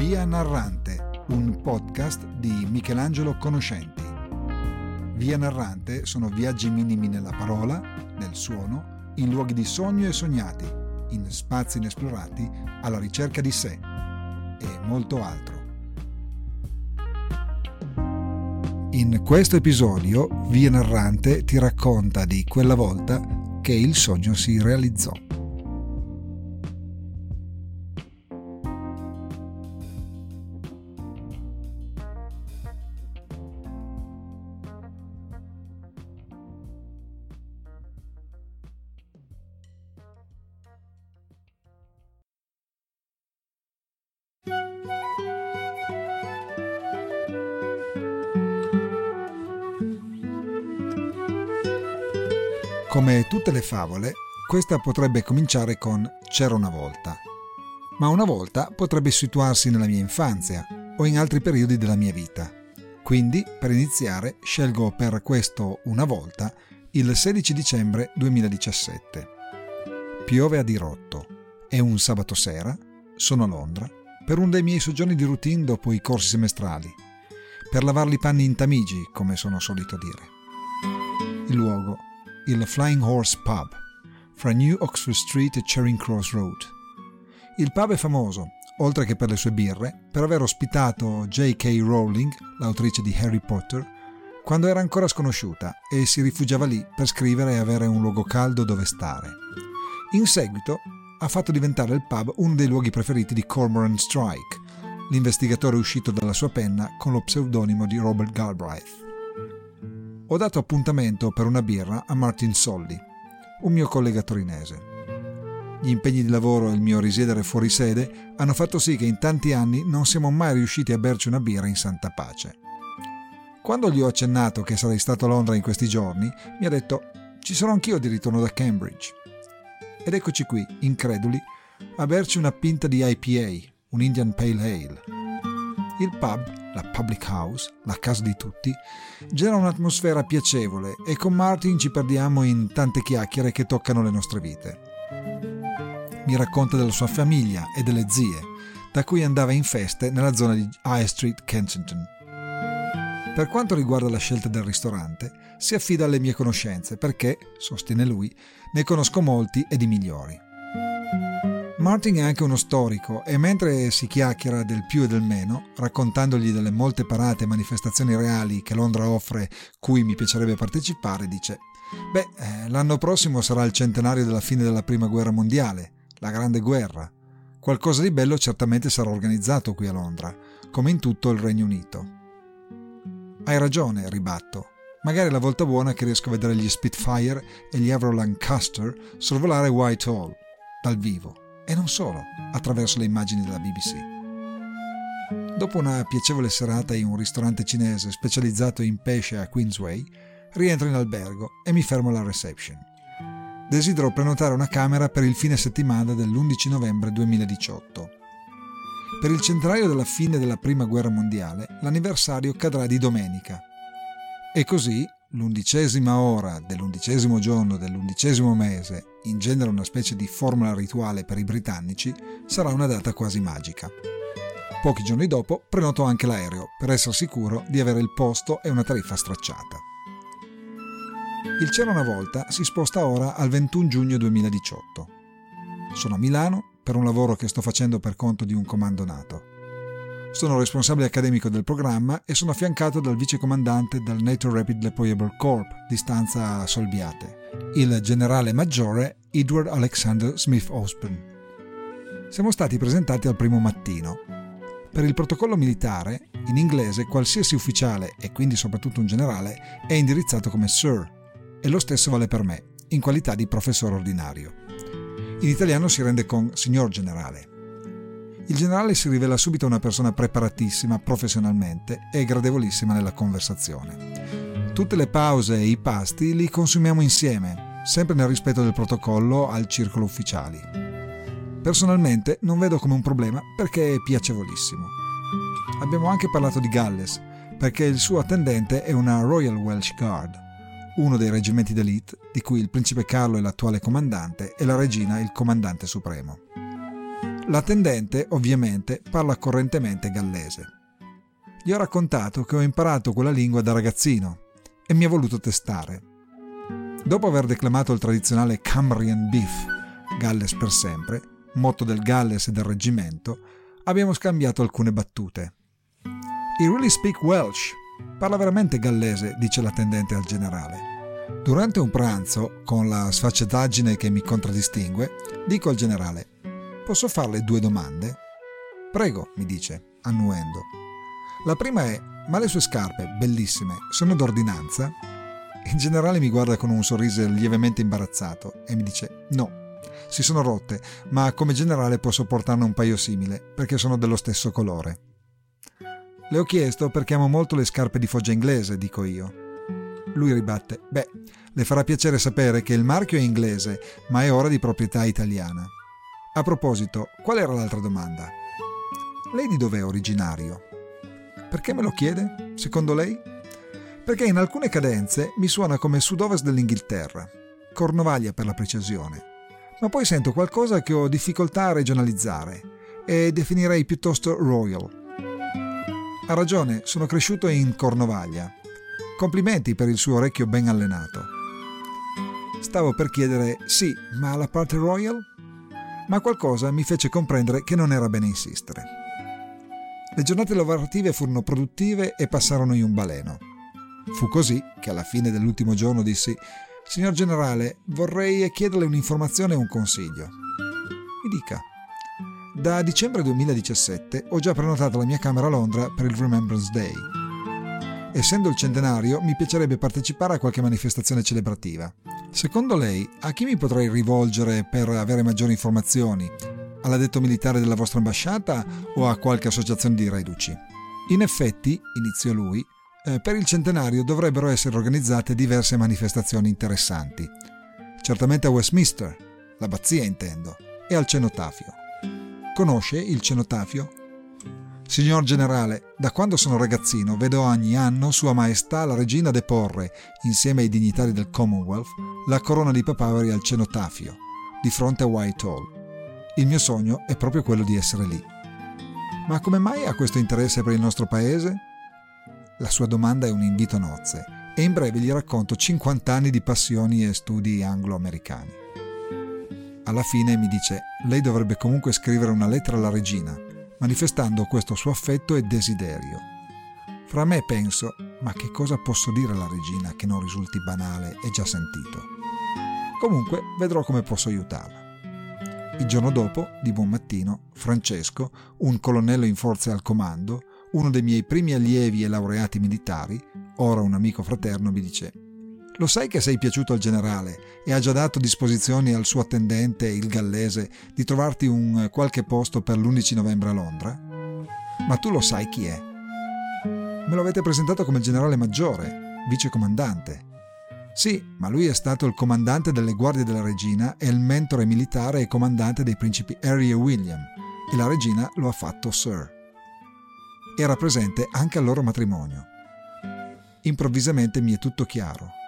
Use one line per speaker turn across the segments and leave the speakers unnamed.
Via Narrante, un podcast di Michelangelo Conoscenti. Via Narrante sono viaggi minimi nella parola, nel suono, in luoghi di sogno e sognati, in spazi inesplorati, alla ricerca di sé e molto altro. In questo episodio Via Narrante ti racconta di quella volta che il sogno si realizzò. Come tutte le favole, questa potrebbe cominciare con C'era una volta. Ma una volta potrebbe situarsi nella mia infanzia o in altri periodi della mia vita. Quindi, per iniziare, scelgo per questo una volta il 16 dicembre 2017. Piove a dirotto. È un sabato sera, sono a Londra, per uno dei miei soggiorni di routine dopo i corsi semestrali, per lavare i panni in Tamigi, come sono solito dire. Il luogo il Flying Horse Pub, fra New Oxford Street e Charing Cross Road. Il pub è famoso, oltre che per le sue birre, per aver ospitato J.K. Rowling, l'autrice di Harry Potter, quando era ancora sconosciuta e si rifugiava lì per scrivere e avere un luogo caldo dove stare. In seguito ha fatto diventare il pub uno dei luoghi preferiti di Cormoran Strike, l'investigatore uscito dalla sua penna con lo pseudonimo di Robert Galbraith ho dato appuntamento per una birra a Martin Solli, un mio collega torinese. Gli impegni di lavoro e il mio risiedere fuori sede hanno fatto sì che in tanti anni non siamo mai riusciti a berci una birra in santa pace. Quando gli ho accennato che sarei stato a Londra in questi giorni, mi ha detto ci sarò anch'io di ritorno da Cambridge. Ed eccoci qui, increduli, a berci una pinta di IPA, un Indian Pale Ale. Il pub la public house, la casa di tutti, genera un'atmosfera piacevole e con Martin ci perdiamo in tante chiacchiere che toccano le nostre vite. Mi racconta della sua famiglia e delle zie, da cui andava in feste nella zona di High Street, Kensington. Per quanto riguarda la scelta del ristorante, si affida alle mie conoscenze perché, sostiene lui, ne conosco molti e di migliori. Martin è anche uno storico e mentre si chiacchiera del più e del meno, raccontandogli delle molte parate e manifestazioni reali che Londra offre cui mi piacerebbe partecipare, dice Beh, eh, l'anno prossimo sarà il centenario della fine della Prima Guerra Mondiale, la Grande Guerra. Qualcosa di bello certamente sarà organizzato qui a Londra, come in tutto il Regno Unito. Hai ragione, ribatto. Magari è la volta buona che riesco a vedere gli Spitfire e gli Avro Lancaster sorvolare Whitehall, dal vivo e non solo, attraverso le immagini della BBC. Dopo una piacevole serata in un ristorante cinese specializzato in pesce a Queensway, rientro in albergo e mi fermo alla reception. Desidero prenotare una camera per il fine settimana dell'11 novembre 2018. Per il centenario della fine della Prima Guerra Mondiale, l'anniversario cadrà di domenica. E così l'undicesima ora dell'undicesimo giorno dell'undicesimo mese, in genere una specie di formula rituale per i britannici, sarà una data quasi magica. Pochi giorni dopo prenoto anche l'aereo per essere sicuro di avere il posto e una tariffa stracciata. Il C'era una volta si sposta ora al 21 giugno 2018. Sono a Milano per un lavoro che sto facendo per conto di un comando NATO. Sono responsabile accademico del programma e sono affiancato dal vicecomandante del NATO Rapid Deployable Corp di stanza Solbiate, il generale maggiore Edward Alexander Smith Osborne. Siamo stati presentati al primo mattino. Per il protocollo militare, in inglese qualsiasi ufficiale, e quindi soprattutto un generale, è indirizzato come Sir, e lo stesso vale per me, in qualità di professore ordinario. In italiano si rende con Signor Generale. Il generale si rivela subito una persona preparatissima professionalmente e gradevolissima nella conversazione. Tutte le pause e i pasti li consumiamo insieme, sempre nel rispetto del protocollo al circolo ufficiali. Personalmente non vedo come un problema perché è piacevolissimo. Abbiamo anche parlato di Galles, perché il suo attendente è una Royal Welsh Guard, uno dei reggimenti d'élite di cui il principe Carlo è l'attuale comandante e la regina il comandante supremo. L'attendente, ovviamente, parla correntemente gallese. Gli ho raccontato che ho imparato quella lingua da ragazzino e mi ha voluto testare. Dopo aver declamato il tradizionale Cambrian Beef, Galles per sempre, motto del Galles e del reggimento, abbiamo scambiato alcune battute. He really speak Welsh. Parla veramente gallese, dice l'attendente al generale. Durante un pranzo, con la sfaccettaggine che mi contraddistingue, dico al generale: Posso farle due domande? Prego, mi dice, annuendo. La prima è: Ma le sue scarpe, bellissime, sono d'ordinanza? Il generale mi guarda con un sorriso lievemente imbarazzato e mi dice: No, si sono rotte, ma come generale posso portarne un paio simile, perché sono dello stesso colore. Le ho chiesto perché amo molto le scarpe di foggia inglese, dico io. Lui ribatte: Beh, le farà piacere sapere che il marchio è inglese, ma è ora di proprietà italiana. A proposito, qual era l'altra domanda? Lei di dov'è originario? Perché me lo chiede, secondo lei? Perché in alcune cadenze mi suona come sud-ovest dell'Inghilterra, Cornovaglia per la precisione, ma poi sento qualcosa che ho difficoltà a regionalizzare e definirei piuttosto royal. Ha ragione, sono cresciuto in Cornovaglia. Complimenti per il suo orecchio ben allenato. Stavo per chiedere sì, ma la parte royal? Ma qualcosa mi fece comprendere che non era bene insistere. Le giornate lavorative furono produttive e passarono in un baleno. Fu così che alla fine dell'ultimo giorno dissi Signor generale, vorrei chiederle un'informazione e un consiglio. Mi dica. Da dicembre 2017 ho già prenotato la mia camera a Londra per il Remembrance Day. Essendo il centenario, mi piacerebbe partecipare a qualche manifestazione celebrativa. Secondo lei, a chi mi potrei rivolgere per avere maggiori informazioni? All'addetto militare della vostra ambasciata o a qualche associazione di reduci? In effetti, iniziò lui, eh, per il centenario dovrebbero essere organizzate diverse manifestazioni interessanti. Certamente a Westminster, l'abbazia intendo, e al cenotafio. Conosce il cenotafio? Signor generale, da quando sono ragazzino vedo ogni anno Sua Maestà la Regina deporre, insieme ai dignitari del Commonwealth, la corona di papaveri al cenotafio, di fronte a Whitehall. Il mio sogno è proprio quello di essere lì. Ma come mai ha questo interesse per il nostro paese? La sua domanda è un invito a nozze e in breve gli racconto 50 anni di passioni e studi anglo-americani. Alla fine mi dice, lei dovrebbe comunque scrivere una lettera alla regina, manifestando questo suo affetto e desiderio. Fra me penso, ma che cosa posso dire alla regina che non risulti banale e già sentito? Comunque vedrò come posso aiutarla. Il giorno dopo, di buon mattino, Francesco, un colonnello in forze al comando, uno dei miei primi allievi e laureati militari, ora un amico fraterno, mi dice lo sai che sei piaciuto al generale e ha già dato disposizioni al suo attendente, il gallese, di trovarti un qualche posto per l'11 novembre a Londra? Ma tu lo sai chi è? Me lo avete presentato come generale maggiore, vicecomandante. Sì, ma lui è stato il comandante delle guardie della regina e il mentore militare e comandante dei principi Harry e William, e la regina lo ha fatto Sir era presente anche al loro matrimonio. Improvvisamente mi è tutto chiaro.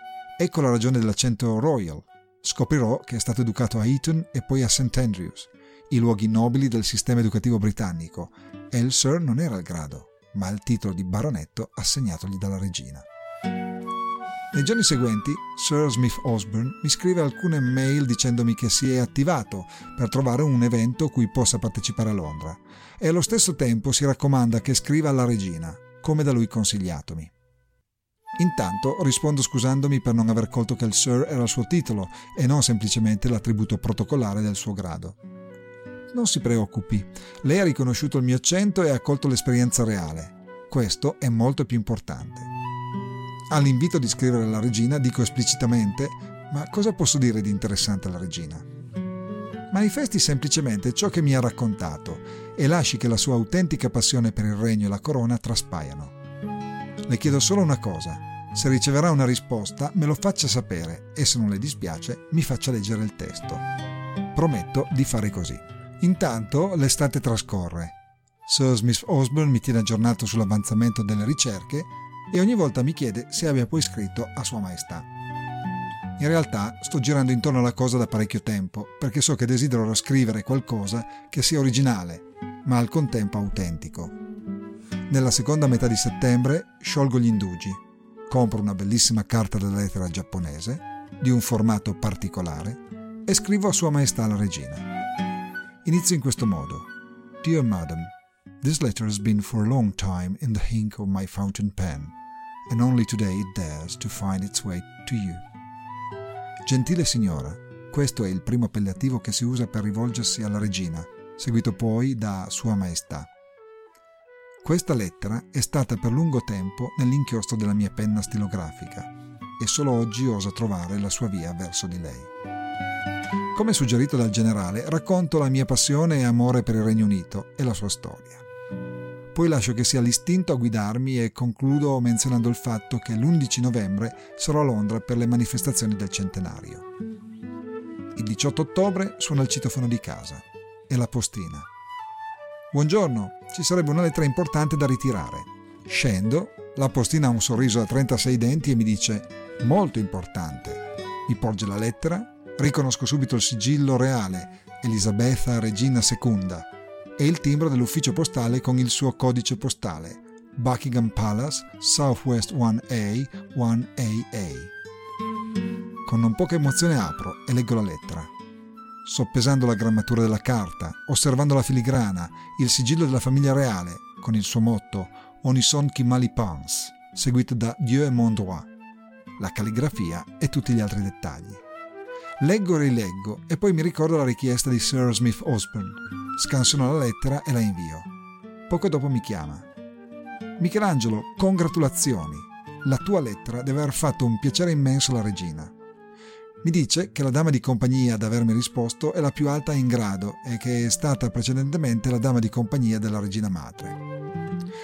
Ecco la ragione dell'accento royal. Scoprirò che è stato educato a Eton e poi a St. Andrews, i luoghi nobili del sistema educativo britannico, e il Sir non era il grado, ma il titolo di baronetto assegnatogli dalla regina. Nei giorni seguenti, Sir Smith Osborne mi scrive alcune mail dicendomi che si è attivato per trovare un evento cui possa partecipare a Londra e allo stesso tempo si raccomanda che scriva alla regina, come da lui consigliatomi. Intanto rispondo scusandomi per non aver colto che il Sir era il suo titolo e non semplicemente l'attributo protocolare del suo grado. Non si preoccupi, lei ha riconosciuto il mio accento e ha colto l'esperienza reale. Questo è molto più importante. All'invito di scrivere alla regina dico esplicitamente ma cosa posso dire di interessante alla regina? Manifesti semplicemente ciò che mi ha raccontato e lasci che la sua autentica passione per il regno e la corona traspaiano. Le chiedo solo una cosa, se riceverà una risposta me lo faccia sapere e se non le dispiace mi faccia leggere il testo. Prometto di fare così. Intanto l'estate trascorre. Sir Smith Osborne mi tiene aggiornato sull'avanzamento delle ricerche e ogni volta mi chiede se abbia poi scritto a Sua Maestà. In realtà sto girando intorno alla cosa da parecchio tempo, perché so che desidero scrivere qualcosa che sia originale, ma al contempo autentico. Nella seconda metà di settembre sciolgo gli indugi, compro una bellissima carta della lettera giapponese, di un formato particolare, e scrivo a Sua Maestà la Regina. Inizio in questo modo. Dear Madam, this letter has been for a long time in the ink of my fountain pen, and only today it dares to find its way to you. Gentile signora, questo è il primo appellativo che si usa per rivolgersi alla regina, seguito poi da Sua Maestà. Questa lettera è stata per lungo tempo nell'inchiostro della mia penna stilografica e solo oggi oso trovare la sua via verso di lei. Come suggerito dal generale, racconto la mia passione e amore per il Regno Unito e la sua storia. Poi lascio che sia l'istinto a guidarmi e concludo menzionando il fatto che l'11 novembre sarò a Londra per le manifestazioni del centenario. Il 18 ottobre suona il citofono di casa e la postina. Buongiorno, ci sarebbe una lettera importante da ritirare. Scendo, la postina ha un sorriso a 36 denti e mi dice molto importante. Mi porge la lettera, riconosco subito il sigillo reale, Elisabetta Regina II, e il timbro dell'ufficio postale con il suo codice postale Buckingham Palace, Southwest 1A, 1AA. Con non poca emozione apro e leggo la lettera. Soppesando la grammatura della carta, osservando la filigrana, il sigillo della famiglia reale, con il suo motto Onison qui mali pense, seguito da Dieu et mon droit, la calligrafia e tutti gli altri dettagli. Leggo e rileggo e poi mi ricordo la richiesta di Sir Smith Osborne scansiono la lettera e la invio. Poco dopo mi chiama. Michelangelo, congratulazioni. La tua lettera deve aver fatto un piacere immenso alla regina. Mi dice che la dama di compagnia ad avermi risposto è la più alta in grado e che è stata precedentemente la dama di compagnia della regina madre.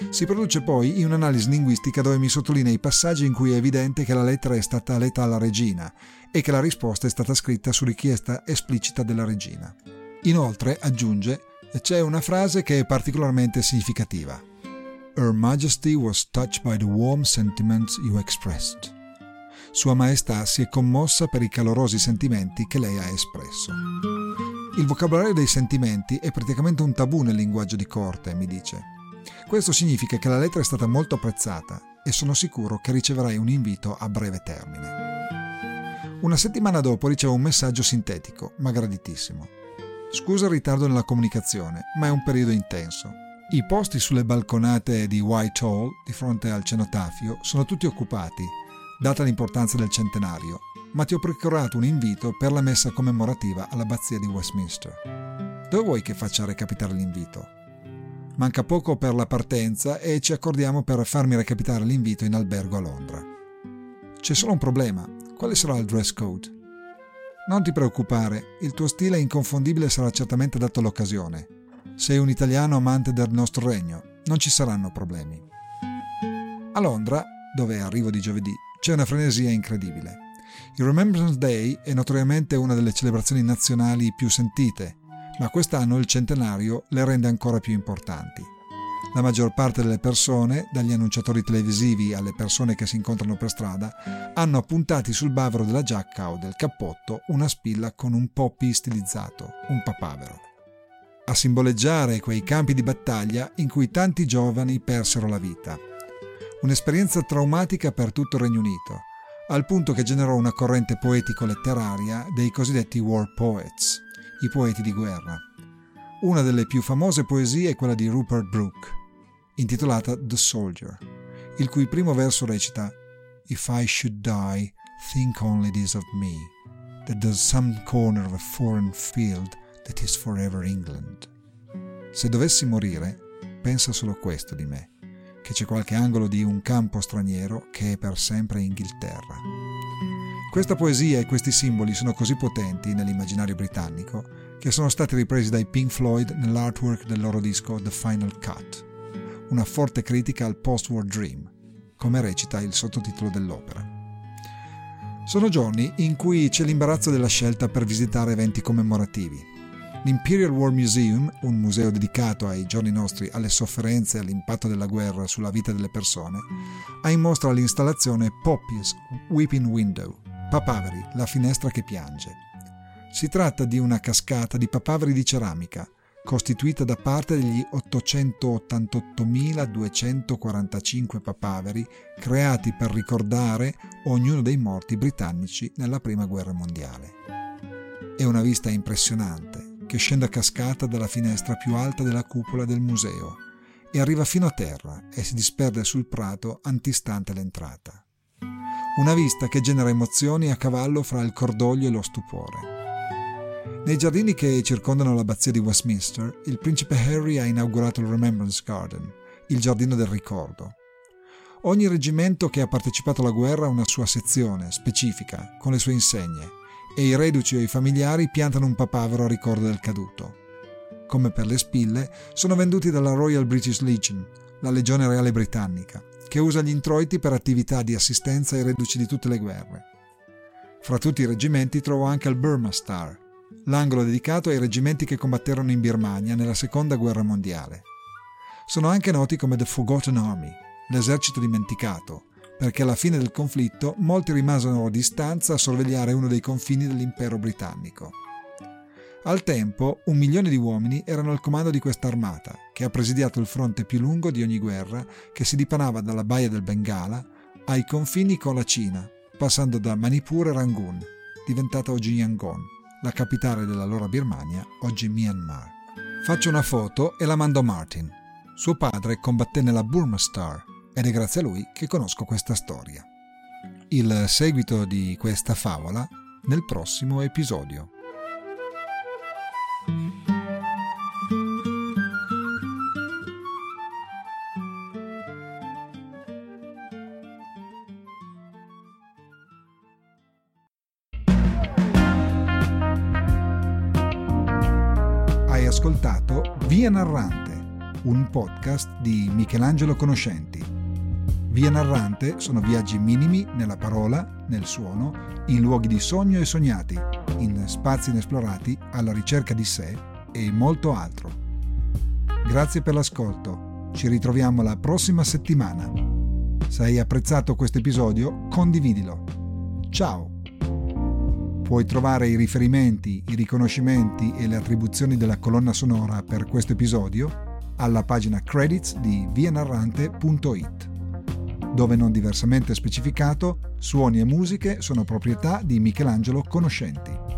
Si produce poi in un'analisi linguistica dove mi sottolinea i passaggi in cui è evidente che la lettera è stata letta alla regina e che la risposta è stata scritta su richiesta esplicita della regina. Inoltre, aggiunge, c'è una frase che è particolarmente significativa. Her Majesty was touched by the warm sentiments you expressed. Sua Maestà si è commossa per i calorosi sentimenti che lei ha espresso. Il vocabolario dei sentimenti è praticamente un tabù nel linguaggio di corte, mi dice. Questo significa che la lettera è stata molto apprezzata e sono sicuro che riceverai un invito a breve termine. Una settimana dopo ricevo un messaggio sintetico, ma graditissimo. Scusa il ritardo nella comunicazione, ma è un periodo intenso. I posti sulle balconate di Whitehall, di fronte al cenotafio, sono tutti occupati, data l'importanza del centenario, ma ti ho procurato un invito per la messa commemorativa all'abbazia di Westminster. Dove vuoi che faccia recapitare l'invito? Manca poco per la partenza e ci accordiamo per farmi recapitare l'invito in albergo a Londra. C'è solo un problema. Quale sarà il dress code? Non ti preoccupare, il tuo stile inconfondibile sarà certamente dato l'occasione. Sei un italiano amante del nostro regno, non ci saranno problemi. A Londra, dove arrivo di giovedì, c'è una frenesia incredibile. Il Remembrance Day è notoriamente una delle celebrazioni nazionali più sentite, ma quest'anno il centenario le rende ancora più importanti. La maggior parte delle persone, dagli annunciatori televisivi alle persone che si incontrano per strada, hanno appuntati sul bavero della giacca o del cappotto una spilla con un poppi stilizzato, un papavero. A simboleggiare quei campi di battaglia in cui tanti giovani persero la vita. Un'esperienza traumatica per tutto il Regno Unito, al punto che generò una corrente poetico-letteraria dei cosiddetti war poets, i poeti di guerra. Una delle più famose poesie è quella di Rupert Brooke, intitolata The Soldier, il cui primo verso recita If I should die, think only this of me, that there's some corner of a foreign field that is forever England. Se dovessi morire, pensa solo questo di me, che c'è qualche angolo di un campo straniero che è per sempre Inghilterra. Questa poesia e questi simboli sono così potenti nell'immaginario britannico che sono stati ripresi dai Pink Floyd nell'artwork del loro disco The Final Cut una forte critica al post-war dream, come recita il sottotitolo dell'opera. Sono giorni in cui c'è l'imbarazzo della scelta per visitare eventi commemorativi. L'Imperial War Museum, un museo dedicato ai giorni nostri alle sofferenze e all'impatto della guerra sulla vita delle persone, ha in mostra l'installazione Poppy's Weeping Window, Papaveri, la finestra che piange. Si tratta di una cascata di papaveri di ceramica, costituita da parte degli 888.245 papaveri creati per ricordare ognuno dei morti britannici nella Prima Guerra Mondiale. È una vista impressionante che scende a cascata dalla finestra più alta della cupola del museo e arriva fino a terra e si disperde sul prato antistante l'entrata. Una vista che genera emozioni a cavallo fra il cordoglio e lo stupore. Nei giardini che circondano l'abbazia di Westminster, il principe Harry ha inaugurato il Remembrance Garden, il giardino del ricordo. Ogni reggimento che ha partecipato alla guerra ha una sua sezione specifica, con le sue insegne, e i reduci o i familiari piantano un papavero a ricordo del caduto. Come per le spille, sono venduti dalla Royal British Legion, la legione reale britannica, che usa gli introiti per attività di assistenza ai reduci di tutte le guerre. Fra tutti i reggimenti trovo anche il Burma Star, l'angolo dedicato ai reggimenti che combatterono in Birmania nella seconda guerra mondiale. Sono anche noti come The Forgotten Army, l'esercito dimenticato, perché alla fine del conflitto molti rimasero a distanza a sorvegliare uno dei confini dell'impero britannico. Al tempo un milione di uomini erano al comando di questa armata, che ha presidiato il fronte più lungo di ogni guerra che si dipanava dalla baia del Bengala ai confini con la Cina, passando da Manipur a Rangoon, diventata oggi Yangon, la capitale dell'allora Birmania, oggi Myanmar. Faccio una foto e la mando a Martin. Suo padre combatté nella Burma Star, ed è grazie a lui che conosco questa storia. Il seguito di questa favola nel prossimo episodio. Hai ascoltato Via Narrante, un podcast di Michelangelo Conoscenti. Via narrante sono viaggi minimi nella parola, nel suono, in luoghi di sogno e sognati, in spazi inesplorati, alla ricerca di sé e molto altro. Grazie per l'ascolto, ci ritroviamo la prossima settimana. Se hai apprezzato questo episodio, condividilo. Ciao! Puoi trovare i riferimenti, i riconoscimenti e le attribuzioni della colonna sonora per questo episodio alla pagina credits di vianarrante.it dove non diversamente specificato, suoni e musiche sono proprietà di Michelangelo Conoscenti.